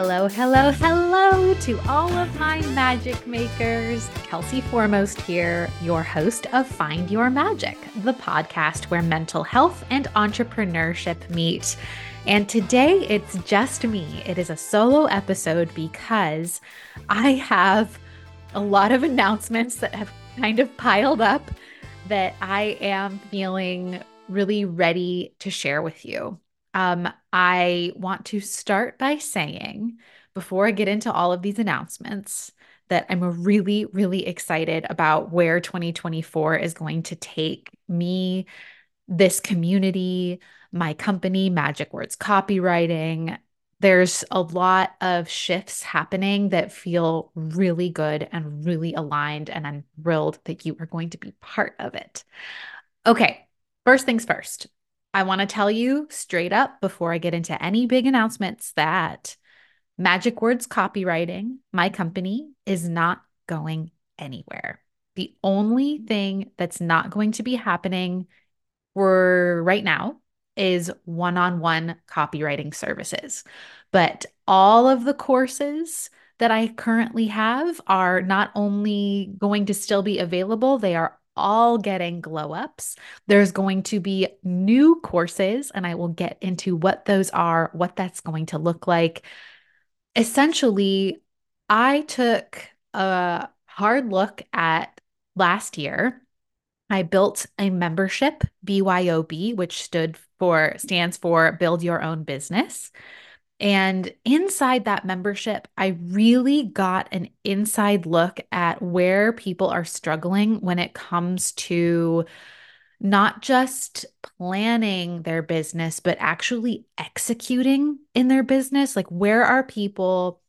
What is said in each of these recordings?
Hello, hello, hello to all of my magic makers. Kelsey Formost here, your host of Find Your Magic, the podcast where mental health and entrepreneurship meet. And today it's just me. It is a solo episode because I have a lot of announcements that have kind of piled up that I am feeling really ready to share with you. Um, I want to start by saying, before I get into all of these announcements, that I'm really, really excited about where 2024 is going to take me, this community, my company, Magic Words Copywriting. There's a lot of shifts happening that feel really good and really aligned, and I'm thrilled that you are going to be part of it. Okay, first things first. I want to tell you straight up before I get into any big announcements that Magic Words Copywriting, my company, is not going anywhere. The only thing that's not going to be happening for right now is one on one copywriting services. But all of the courses that I currently have are not only going to still be available, they are all getting glow ups. There's going to be new courses, and I will get into what those are, what that's going to look like. Essentially, I took a hard look at last year. I built a membership, BYOB, which stood for stands for Build Your Own Business. And inside that membership, I really got an inside look at where people are struggling when it comes to not just planning their business, but actually executing in their business. Like, where are people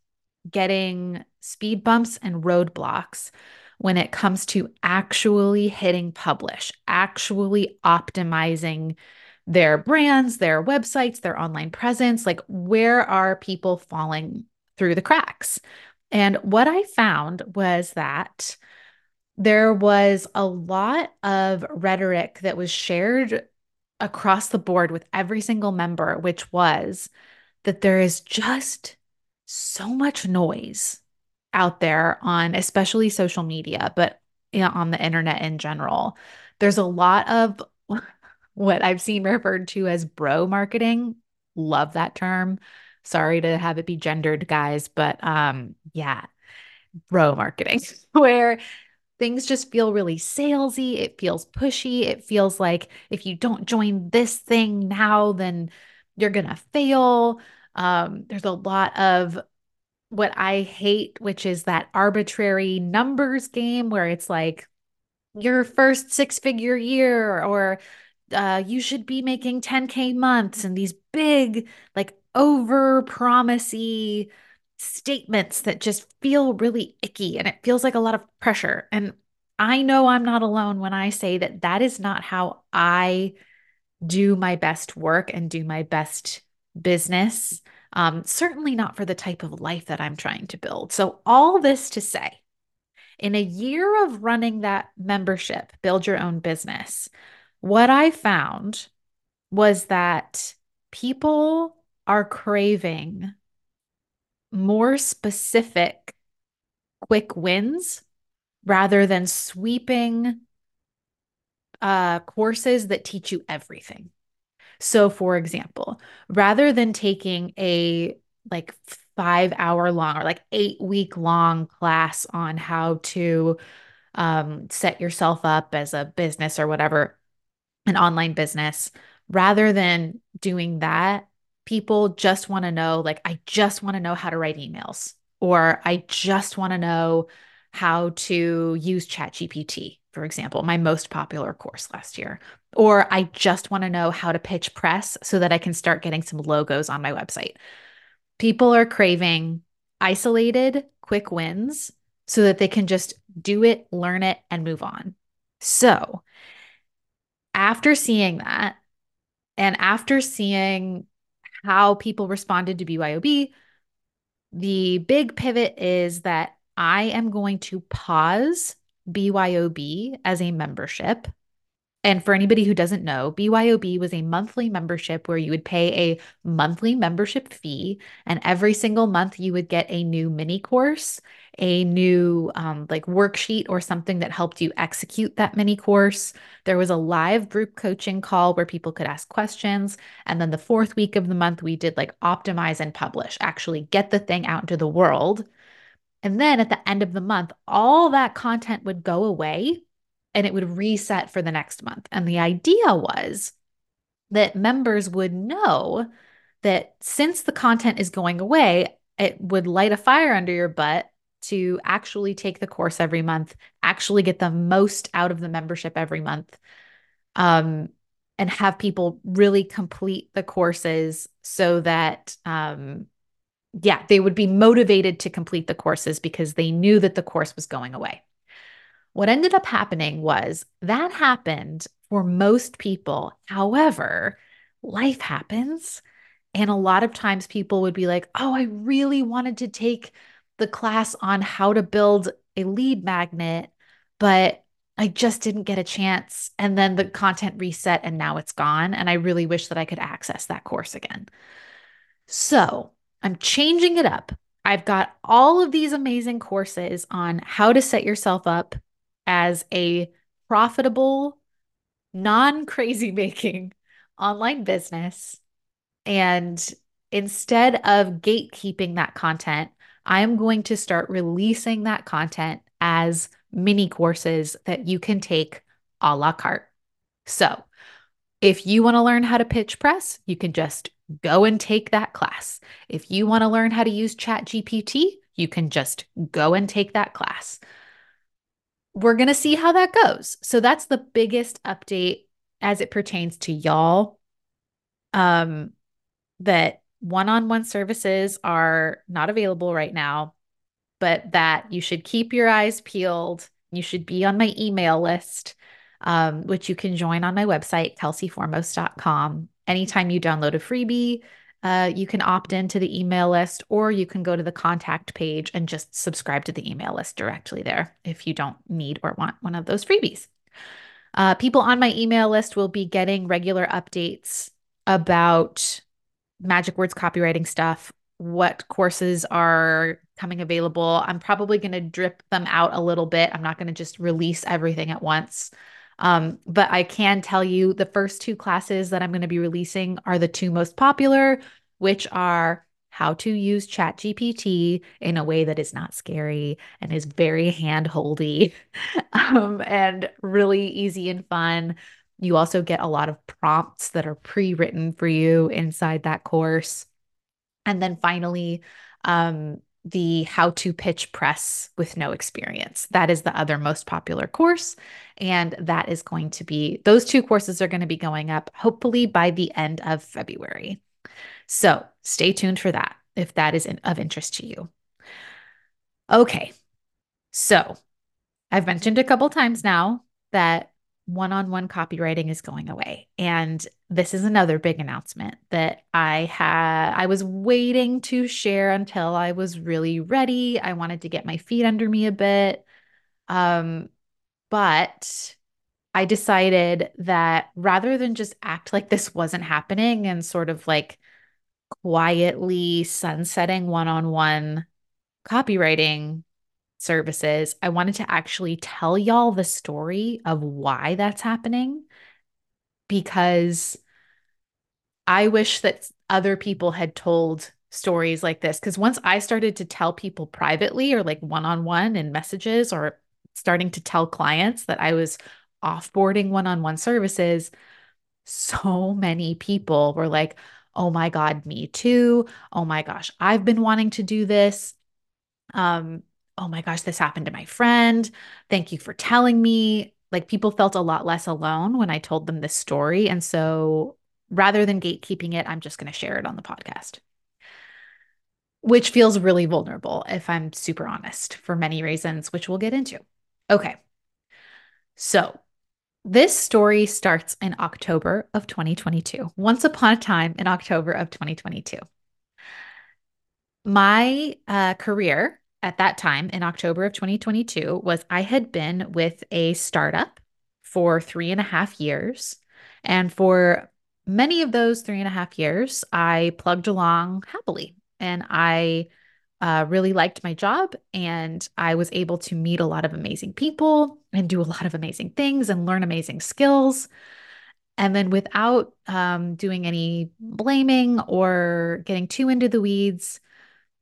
getting speed bumps and roadblocks when it comes to actually hitting publish, actually optimizing their brands, their websites, their online presence. Like, where are people falling through the cracks? And what I found was that there was a lot of rhetoric that was shared across the board with every single member, which was that there is just so much noise out there on especially social media, but on the internet in general. There's a lot of what I've seen referred to as bro marketing. Love that term. Sorry to have it be gendered, guys, but um, yeah, bro marketing, where things just feel really salesy. It feels pushy. It feels like if you don't join this thing now, then you're gonna fail. Um, there's a lot of what I hate, which is that arbitrary numbers game where it's like your first six figure year or uh, you should be making 10K months and these big, like over promisey statements that just feel really icky and it feels like a lot of pressure. And I know I'm not alone when I say that that is not how I do my best work and do my best business. Um, certainly not for the type of life that I'm trying to build. So, all this to say, in a year of running that membership, build your own business, what I found was that people are craving more specific quick wins rather than sweeping uh, courses that teach you everything. So, for example, rather than taking a like five hour long or like eight week long class on how to um, set yourself up as a business or whatever, an online business, rather than doing that, people just want to know, like, I just want to know how to write emails, or I just want to know how to use ChatGPT, for example, my most popular course last year. Or I just want to know how to pitch press so that I can start getting some logos on my website. People are craving isolated, quick wins so that they can just do it, learn it, and move on. So, after seeing that, and after seeing how people responded to BYOB, the big pivot is that I am going to pause BYOB as a membership. And for anybody who doesn't know, BYOB was a monthly membership where you would pay a monthly membership fee, and every single month you would get a new mini course, a new um, like worksheet or something that helped you execute that mini course. There was a live group coaching call where people could ask questions. And then the fourth week of the month, we did like optimize and publish, actually get the thing out into the world. And then at the end of the month, all that content would go away and it would reset for the next month. And the idea was that members would know that since the content is going away, it would light a fire under your butt to actually take the course every month, actually get the most out of the membership every month, um, and have people really complete the courses so that, um, yeah, they would be motivated to complete the courses because they knew that the course was going away. What ended up happening was that happened for most people. However, life happens. And a lot of times people would be like, oh, I really wanted to take the class on how to build a lead magnet, but I just didn't get a chance. And then the content reset and now it's gone. And I really wish that I could access that course again. So I'm changing it up. I've got all of these amazing courses on how to set yourself up as a profitable, non crazy making online business. And instead of gatekeeping that content, I am going to start releasing that content as mini courses that you can take a la carte. So, if you want to learn how to pitch press, you can just go and take that class. If you want to learn how to use ChatGPT, you can just go and take that class we're going to see how that goes. So that's the biggest update as it pertains to y'all. Um, that one on one services are not available right now, but that you should keep your eyes peeled. You should be on my email list, um, which you can join on my website, kelseyformost.com. Anytime you download a freebie, uh, you can opt into the email list or you can go to the contact page and just subscribe to the email list directly there if you don't need or want one of those freebies. Uh, people on my email list will be getting regular updates about magic words copywriting stuff, what courses are coming available. I'm probably going to drip them out a little bit. I'm not going to just release everything at once. Um, but I can tell you the first two classes that I'm going to be releasing are the two most popular, which are how to use ChatGPT in a way that is not scary and is very handholdy um, and really easy and fun. You also get a lot of prompts that are pre written for you inside that course. And then finally, um, the how to pitch press with no experience. That is the other most popular course. And that is going to be, those two courses are going to be going up hopefully by the end of February. So stay tuned for that if that is in, of interest to you. Okay. So I've mentioned a couple times now that one on one copywriting is going away. And this is another big announcement that I had, I was waiting to share until I was really ready. I wanted to get my feet under me a bit. Um, but I decided that rather than just act like this wasn't happening and sort of like quietly sunsetting one on one copywriting services, I wanted to actually tell y'all the story of why that's happening because I wish that other people had told stories like this. Because once I started to tell people privately or like one on one in messages or starting to tell clients that I was offboarding one on one services, so many people were like, oh my God, me too. Oh my gosh, I've been wanting to do this. Um, oh my gosh, this happened to my friend. Thank you for telling me. Like people felt a lot less alone when I told them this story. And so rather than gatekeeping it, I'm just going to share it on the podcast, which feels really vulnerable if I'm super honest for many reasons, which we'll get into. Okay. So this story starts in October of 2022, once upon a time in October of 2022. My uh, career at that time in October of 2022 was I had been with a startup for three and a half years. And for many of those three and a half years, I plugged along happily and I uh, really liked my job and I was able to meet a lot of amazing people and do a lot of amazing things and learn amazing skills. And then without um, doing any blaming or getting too into the weeds,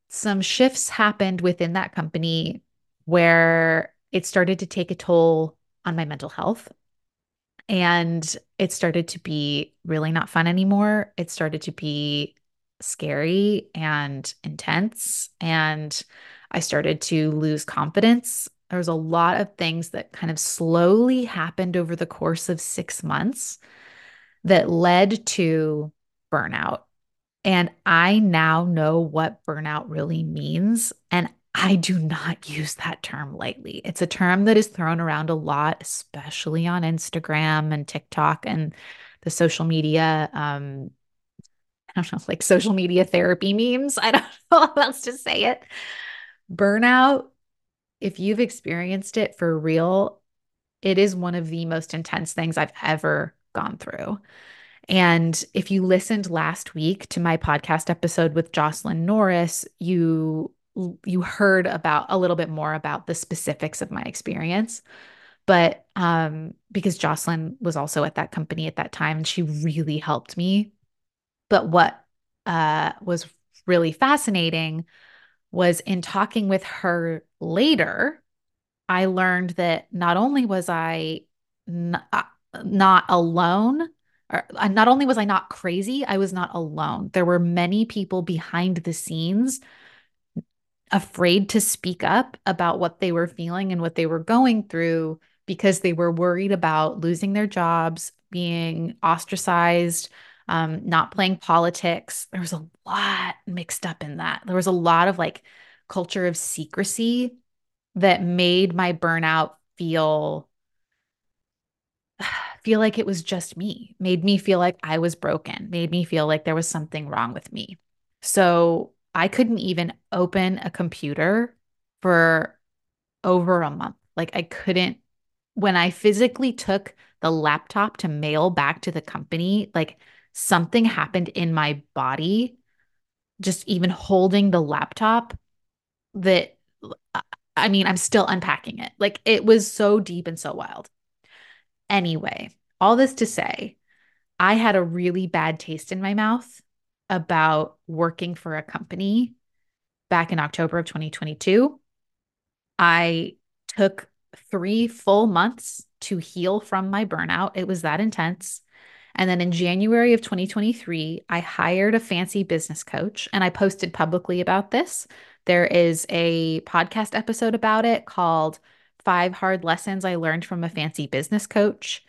some shifts happened within that company where it started to take a toll on my mental health. And it started to be really not fun anymore. It started to be scary and intense. And I started to lose confidence. There was a lot of things that kind of slowly happened over the course of six months that led to burnout. And I now know what burnout really means. And I do not use that term lightly. It's a term that is thrown around a lot, especially on Instagram and TikTok and the social media. Um, I don't know, like social media therapy memes. I don't know how else to say it. Burnout, if you've experienced it for real, it is one of the most intense things I've ever gone through. And if you listened last week to my podcast episode with Jocelyn Norris, you you heard about a little bit more about the specifics of my experience. But um, because Jocelyn was also at that company at that time, and she really helped me. But what uh, was really fascinating was in talking with her later, I learned that not only was I n- uh, not alone, uh, not only was I not crazy, I was not alone. There were many people behind the scenes afraid to speak up about what they were feeling and what they were going through because they were worried about losing their jobs, being ostracized, um, not playing politics. There was a lot mixed up in that. There was a lot of like culture of secrecy that made my burnout feel feel like it was just me, made me feel like I was broken, made me feel like there was something wrong with me. So I couldn't even open a computer for over a month. Like I couldn't, when I physically took the laptop to mail back to the company, like something happened in my body, just even holding the laptop that I mean, I'm still unpacking it. Like it was so deep and so wild. Anyway, all this to say, I had a really bad taste in my mouth about working for a company back in October of 2022. I took three full months to heal from my burnout. It was that intense. And then in January of 2023, I hired a fancy business coach and I posted publicly about this. There is a podcast episode about it called Five Hard Lessons I Learned from a Fancy Business Coach.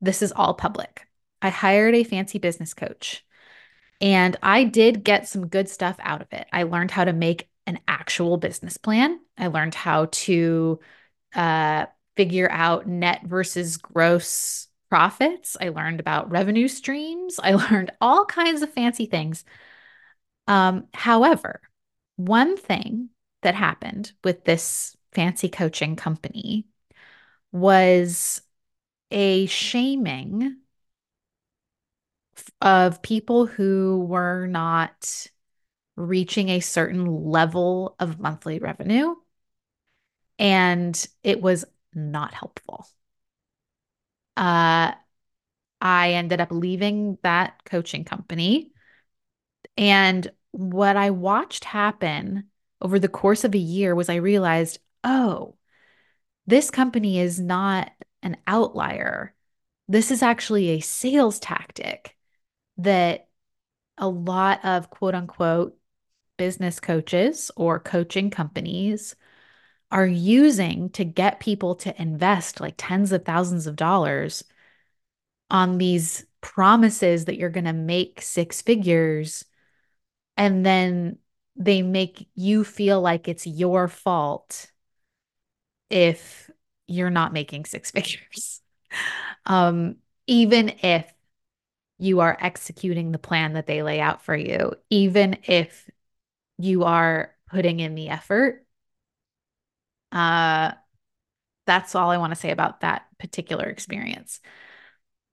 This is all public. I hired a fancy business coach. And I did get some good stuff out of it. I learned how to make an actual business plan. I learned how to uh, figure out net versus gross profits. I learned about revenue streams. I learned all kinds of fancy things. Um, however, one thing that happened with this fancy coaching company was a shaming of people who were not reaching a certain level of monthly revenue. And it was not helpful. Uh, I ended up leaving that coaching company. And what I watched happen over the course of a year was I realized, oh, this company is not an outlier. This is actually a sales tactic that a lot of quote unquote business coaches or coaching companies are using to get people to invest like tens of thousands of dollars on these promises that you're going to make six figures and then they make you feel like it's your fault if you're not making six figures um even if you are executing the plan that they lay out for you, even if you are putting in the effort. Uh, that's all I want to say about that particular experience.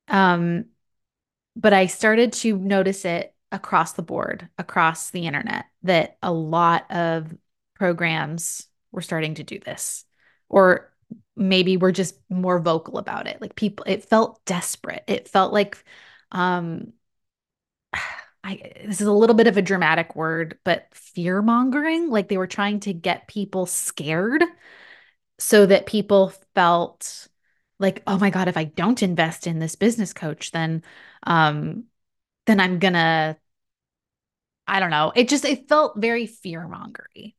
Um, but I started to notice it across the board, across the internet, that a lot of programs were starting to do this, or maybe we're just more vocal about it. Like people, it felt desperate. It felt like, um, I, this is a little bit of a dramatic word, but fear mongering. Like they were trying to get people scared so that people felt like, oh my God, if I don't invest in this business coach, then, um, then I'm gonna, I don't know. It just, it felt very fear mongery.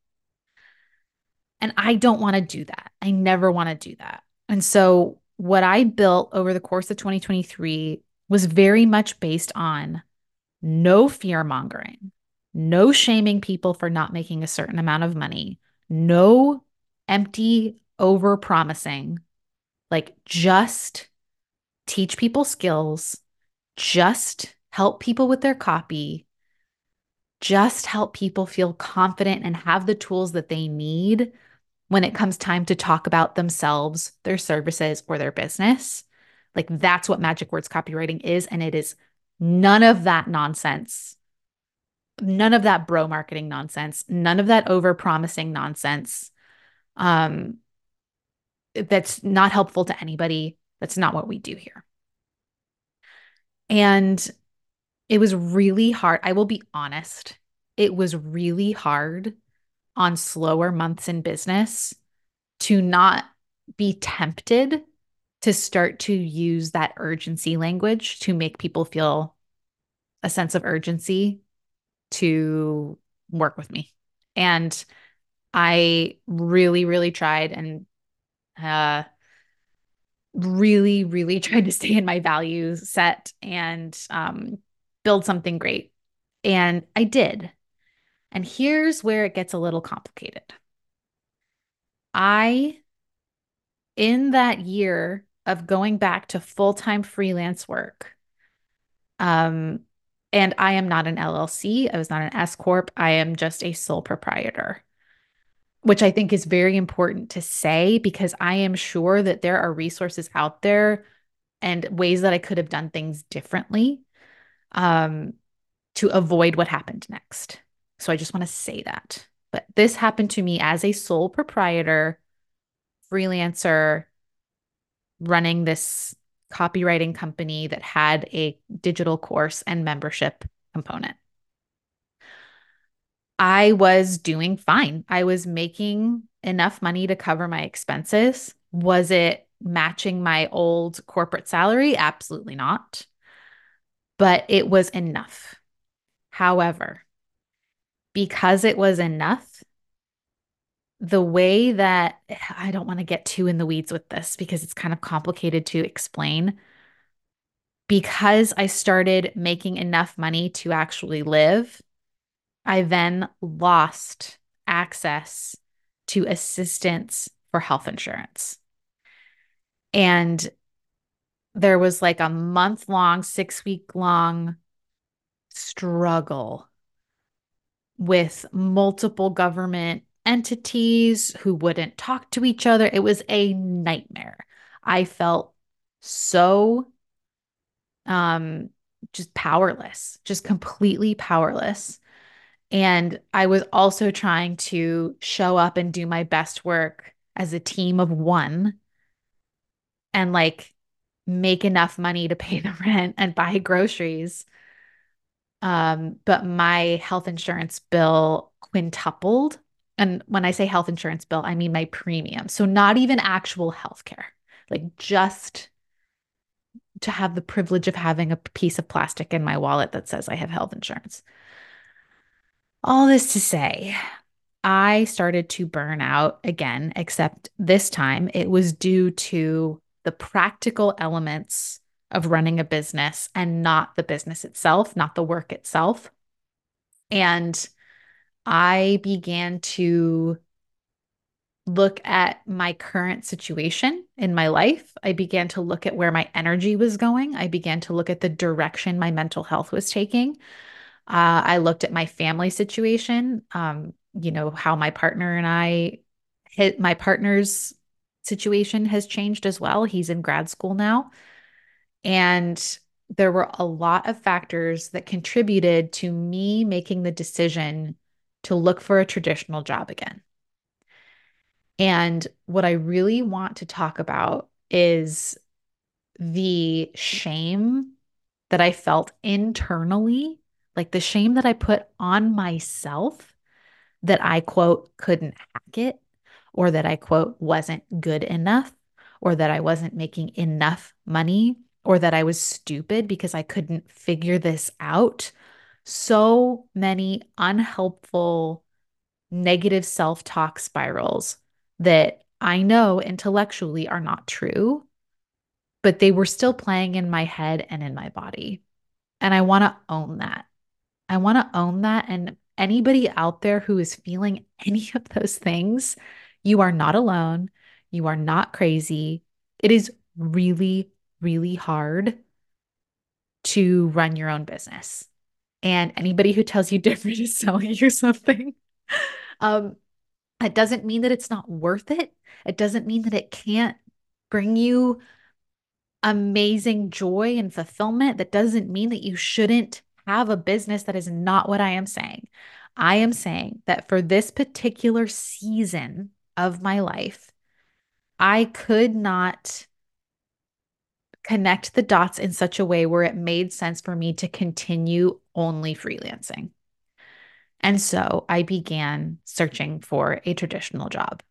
And I don't want to do that. I never want to do that. And so, what I built over the course of 2023 was very much based on no fear mongering, no shaming people for not making a certain amount of money, no empty over promising, like just teach people skills, just help people with their copy, just help people feel confident and have the tools that they need when it comes time to talk about themselves, their services, or their business. Like that's what Magic Words copywriting is. And it is none of that nonsense. None of that bro marketing nonsense. None of that over promising nonsense. Um, that's not helpful to anybody. That's not what we do here. And it was really hard. I will be honest. It was really hard on slower months in business to not be tempted to start to use that urgency language to make people feel a sense of urgency to work with me. And I really, really tried and uh, really, really tried to stay in my value set and um, build something great. And I did. And here's where it gets a little complicated. I, in that year of going back to full time freelance work, um, and I am not an LLC, I was not an S Corp, I am just a sole proprietor, which I think is very important to say because I am sure that there are resources out there and ways that I could have done things differently um, to avoid what happened next. So I just want to say that. But this happened to me as a sole proprietor, freelancer, running this copywriting company that had a digital course and membership component. I was doing fine. I was making enough money to cover my expenses. Was it matching my old corporate salary? Absolutely not. But it was enough. However, because it was enough, the way that I don't want to get too in the weeds with this because it's kind of complicated to explain. Because I started making enough money to actually live, I then lost access to assistance for health insurance. And there was like a month long, six week long struggle with multiple government entities who wouldn't talk to each other. It was a nightmare. I felt so um just powerless, just completely powerless. And I was also trying to show up and do my best work as a team of one and like make enough money to pay the rent and buy groceries um, but my health insurance bill quintupled. And when I say health insurance bill, I mean my premium. So not even actual health care, like just to have the privilege of having a piece of plastic in my wallet that says I have health insurance. All this to say, I started to burn out again, except this time it was due to the practical elements of running a business and not the business itself, not the work itself. And I began to look at my current situation in my life. I began to look at where my energy was going. I began to look at the direction my mental health was taking. Uh, I looked at my family situation, um, you know, how my partner and I hit my partner's situation has changed as well. He's in grad school now. And there were a lot of factors that contributed to me making the decision to look for a traditional job again. And what I really want to talk about is the shame that I felt internally, like the shame that I put on myself that I quote couldn't hack it, or that I quote wasn't good enough, or that I wasn't making enough money, or that I was stupid because I couldn't figure this out. So many unhelpful, negative self talk spirals that I know intellectually are not true, but they were still playing in my head and in my body. And I want to own that. I want to own that. And anybody out there who is feeling any of those things, you are not alone. You are not crazy. It is really, really hard to run your own business. And anybody who tells you different is selling you something. Um, it doesn't mean that it's not worth it. It doesn't mean that it can't bring you amazing joy and fulfillment. That doesn't mean that you shouldn't have a business. That is not what I am saying. I am saying that for this particular season of my life, I could not connect the dots in such a way where it made sense for me to continue only freelancing. And so I began searching for a traditional job.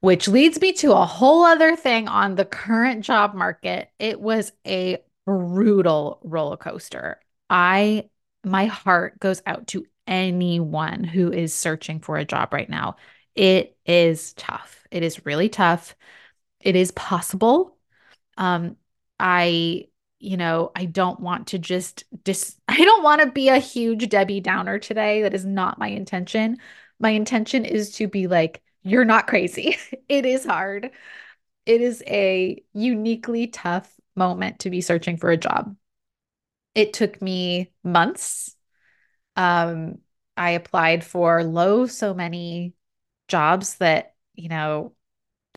Which leads me to a whole other thing on the current job market. It was a brutal roller coaster. I, my heart goes out to anyone who is searching for a job right now. It is tough. It is really tough. It is possible. Um, I you know, I don't want to just dis I don't want to be a huge Debbie Downer today. That is not my intention. My intention is to be like, you're not crazy. it is hard. It is a uniquely tough moment to be searching for a job. It took me months. Um, I applied for low so many jobs that, you know,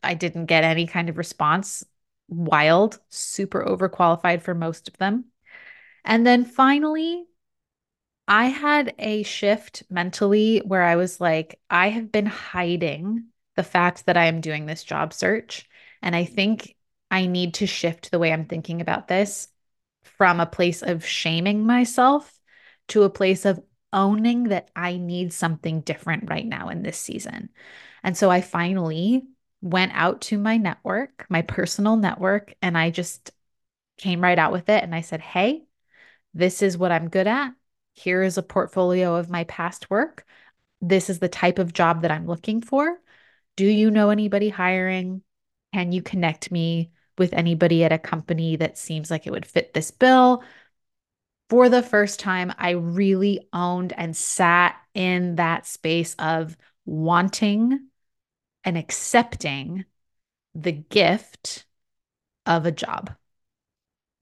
I didn't get any kind of response wild, super overqualified for most of them. And then finally, I had a shift mentally where I was like, I have been hiding the fact that I am doing this job search. And I think I need to shift the way I'm thinking about this from a place of shaming myself to a place of owning that I need something different right now in this season. And so I finally went out to my network, my personal network, and I just came right out with it. And I said, Hey, this is what I'm good at. Here is a portfolio of my past work. This is the type of job that I'm looking for. Do you know anybody hiring? Can you connect me with anybody at a company that seems like it would fit this bill? For the first time, I really owned and sat in that space of wanting and accepting the gift of a job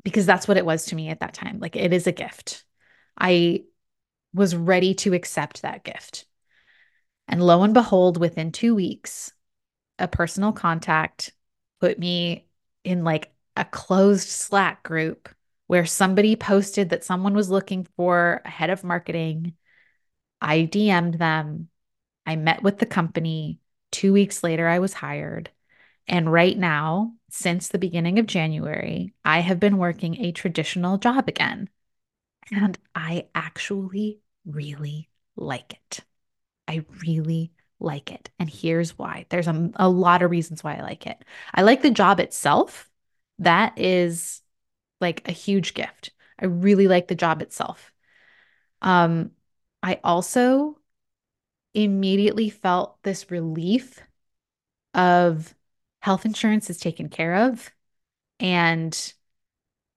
because that's what it was to me at that time. Like it is a gift. I was ready to accept that gift. And lo and behold, within two weeks, a personal contact put me in like a closed Slack group where somebody posted that someone was looking for a head of marketing. I DM'd them. I met with the company. Two weeks later, I was hired. And right now, since the beginning of January, I have been working a traditional job again. And I actually really like it. I really like it. And here's why there's a, a lot of reasons why I like it. I like the job itself. That is like a huge gift. I really like the job itself. Um, I also immediately felt this relief of health insurance is taken care of and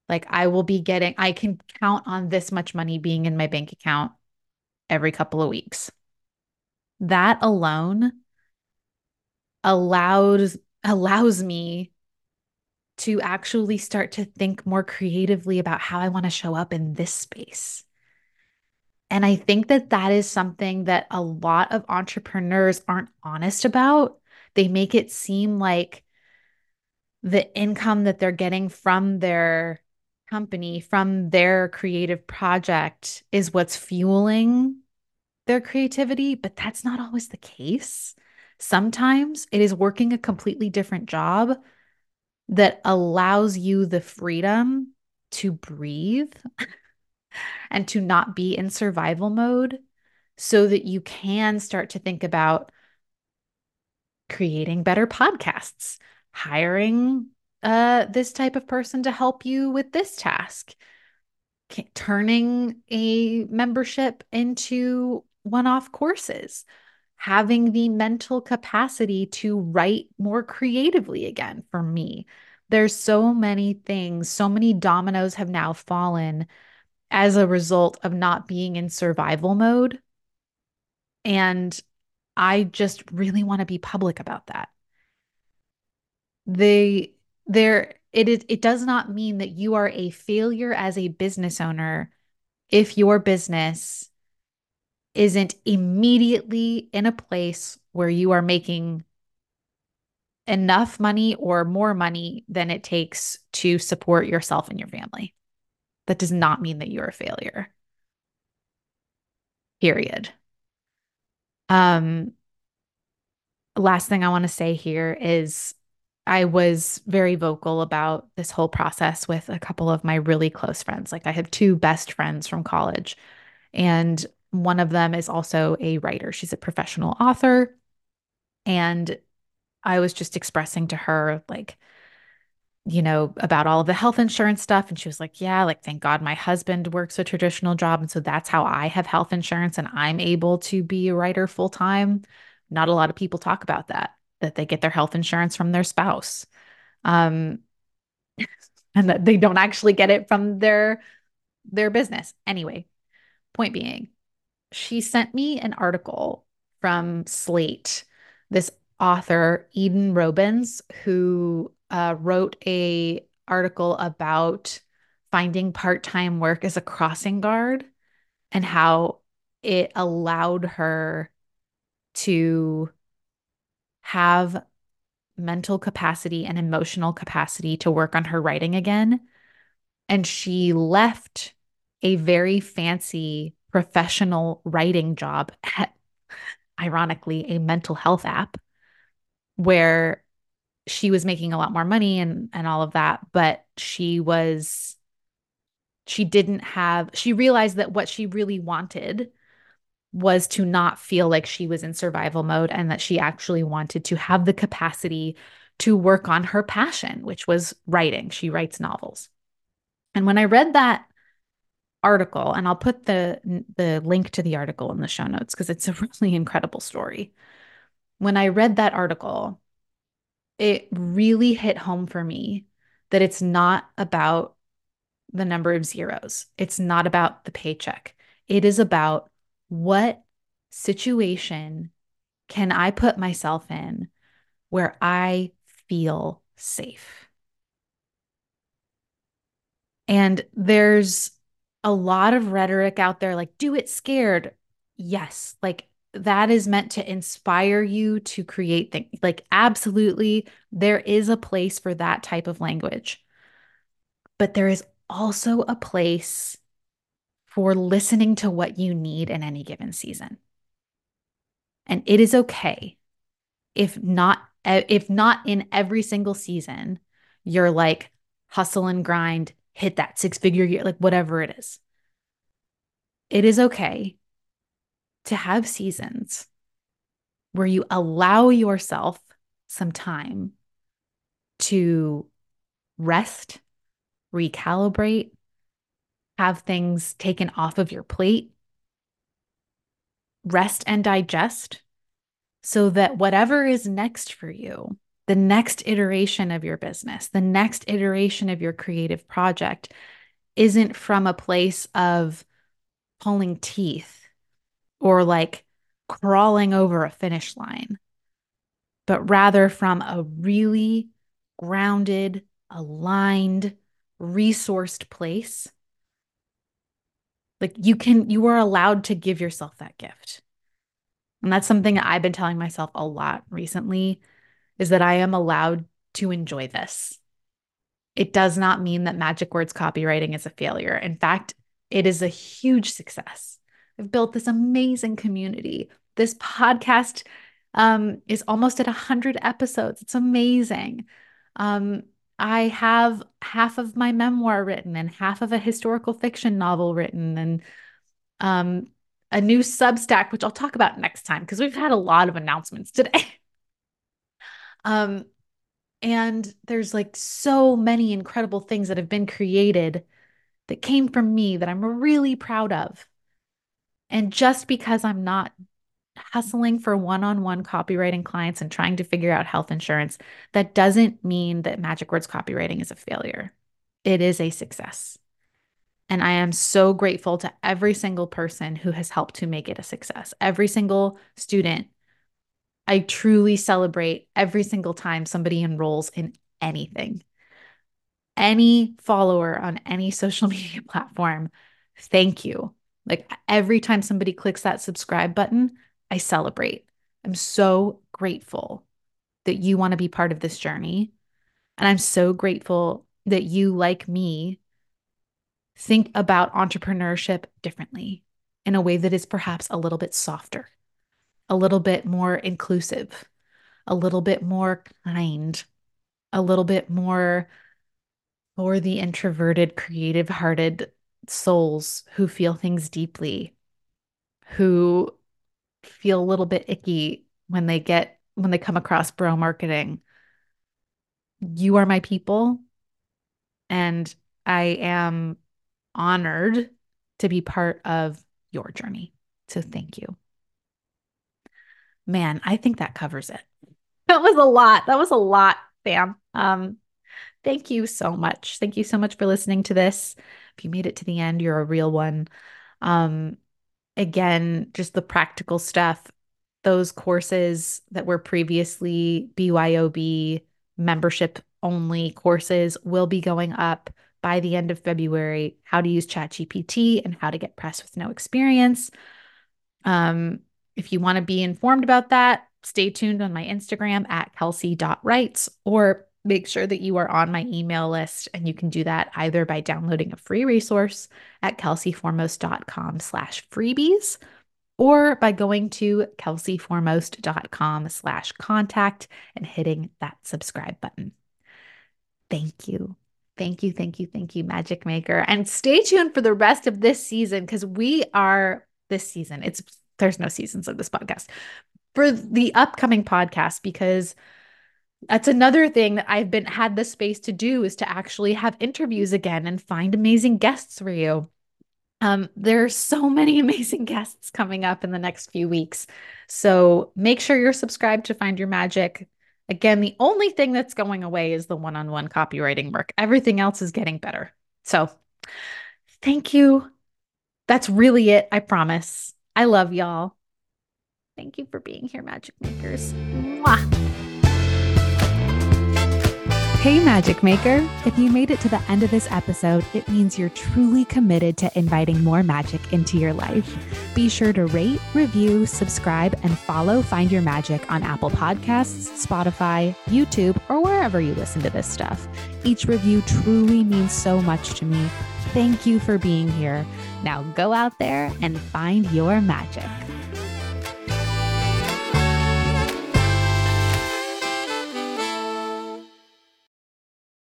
like I will be getting I can count on this much money being in my bank account every couple of weeks. That alone allows allows me to actually start to think more creatively about how I want to show up in this space. And I think that that is something that a lot of entrepreneurs aren't honest about They make it seem like the income that they're getting from their company, from their creative project, is what's fueling their creativity, but that's not always the case. Sometimes it is working a completely different job that allows you the freedom to breathe and to not be in survival mode so that you can start to think about creating better podcasts, hiring uh, this type of person to help you with this task, turning a membership into one off courses, having the mental capacity to write more creatively again for me. There's so many things, so many dominoes have now fallen as a result of not being in survival mode. And I just really want to be public about that. They there it is it does not mean that you are a failure as a business owner if your business isn't immediately in a place where you are making enough money or more money than it takes to support yourself and your family. That does not mean that you're a failure. Period. Um last thing I want to say here is I was very vocal about this whole process with a couple of my really close friends. Like I have two best friends from college and one of them is also a writer. She's a professional author and I was just expressing to her like you know, about all of the health insurance stuff. And she was like, Yeah, like, thank God my husband works a traditional job. And so that's how I have health insurance and I'm able to be a writer full time. Not a lot of people talk about that, that they get their health insurance from their spouse. Um, and that they don't actually get it from their their business. Anyway, point being, she sent me an article from Slate. This author, Eden Robins, who uh, wrote a article about finding part-time work as a crossing guard and how it allowed her to have mental capacity and emotional capacity to work on her writing again. And she left a very fancy professional writing job at, ironically, a mental health app where she was making a lot more money and and all of that but she was she didn't have she realized that what she really wanted was to not feel like she was in survival mode and that she actually wanted to have the capacity to work on her passion which was writing. She writes novels. And when i read that article and I'll put the the link to the article in the show notes because it's a really incredible story. When I read that article it really hit home for me that it's not about the number of zeros. It's not about the paycheck. It is about what situation can I put myself in where I feel safe? And there's a lot of rhetoric out there like, do it scared. Yes, like that is meant to inspire you to create things. Like, absolutely, there is a place for that type of language. But there is also a place for listening to what you need in any given season. And it is okay if not if not in every single season you're like hustle and grind, hit that six figure year, like whatever it is. It is okay to have seasons where you allow yourself some time to rest, recalibrate, have things taken off of your plate, rest and digest, so that whatever is next for you, the next iteration of your business, the next iteration of your creative project, isn't from a place of pulling teeth or like crawling over a finish line, but rather from a really grounded, aligned, resourced place. Like you can, you are allowed to give yourself that gift. And that's something I've been telling myself a lot recently. is that I am allowed to enjoy this. It does not mean that Magic Words copywriting is a failure. In fact, it is a huge success. I've built this amazing community. This podcast um, is almost at 100 episodes. It's amazing. Um, I have half of my memoir written and half of a historical fiction novel written and um, a new Substack, which I'll talk about next time because we've had a lot of announcements today. um, and there's like so many incredible things that have been created that came from me that I'm really proud of. And just because I'm not hustling for one on one copywriting clients and trying to figure out health insurance, that doesn't mean that Magic Words copywriting is a failure. It is a success. And I am so grateful to every single person who has helped to make it a success, every single student. I truly celebrate every single time somebody enrolls in anything. Any follower on any social media platform, thank you. Like every time somebody clicks that subscribe button, I celebrate. I'm so grateful that you want to be part of this journey. And I'm so grateful that you, like me, think about entrepreneurship differently in a way that is perhaps a little bit softer, a little bit more inclusive, a little bit more kind, a little bit more for the introverted, creative hearted souls who feel things deeply, who feel a little bit icky when they get when they come across bro marketing. You are my people and I am honored to be part of your journey. So thank you. Man, I think that covers it. That was a lot. That was a lot, fam. Um, thank you so much. Thank you so much for listening to this. If you made it to the end, you're a real one. Um, again, just the practical stuff, those courses that were previously BYOB membership only courses will be going up by the end of February. How to use ChatGPT and how to get press with no experience. Um, if you want to be informed about that, stay tuned on my Instagram at kelsey.writes or make sure that you are on my email list and you can do that either by downloading a free resource at kelseyformost.com slash freebies or by going to kelseyformost.com slash contact and hitting that subscribe button. Thank you. Thank you, thank you, thank you, Magic Maker. And stay tuned for the rest of this season because we are this season. It's there's no seasons of this podcast for the upcoming podcast because that's another thing that I've been had the space to do is to actually have interviews again and find amazing guests for you. Um, are so many amazing guests coming up in the next few weeks. So make sure you're subscribed to Find Your Magic. Again, the only thing that's going away is the one on one copywriting work. Everything else is getting better. So thank you. That's really it. I promise. I love y'all. Thank you for being here, Magic Makers. Mwah. Hey, Magic Maker! If you made it to the end of this episode, it means you're truly committed to inviting more magic into your life. Be sure to rate, review, subscribe, and follow Find Your Magic on Apple Podcasts, Spotify, YouTube, or wherever you listen to this stuff. Each review truly means so much to me. Thank you for being here. Now go out there and find your magic.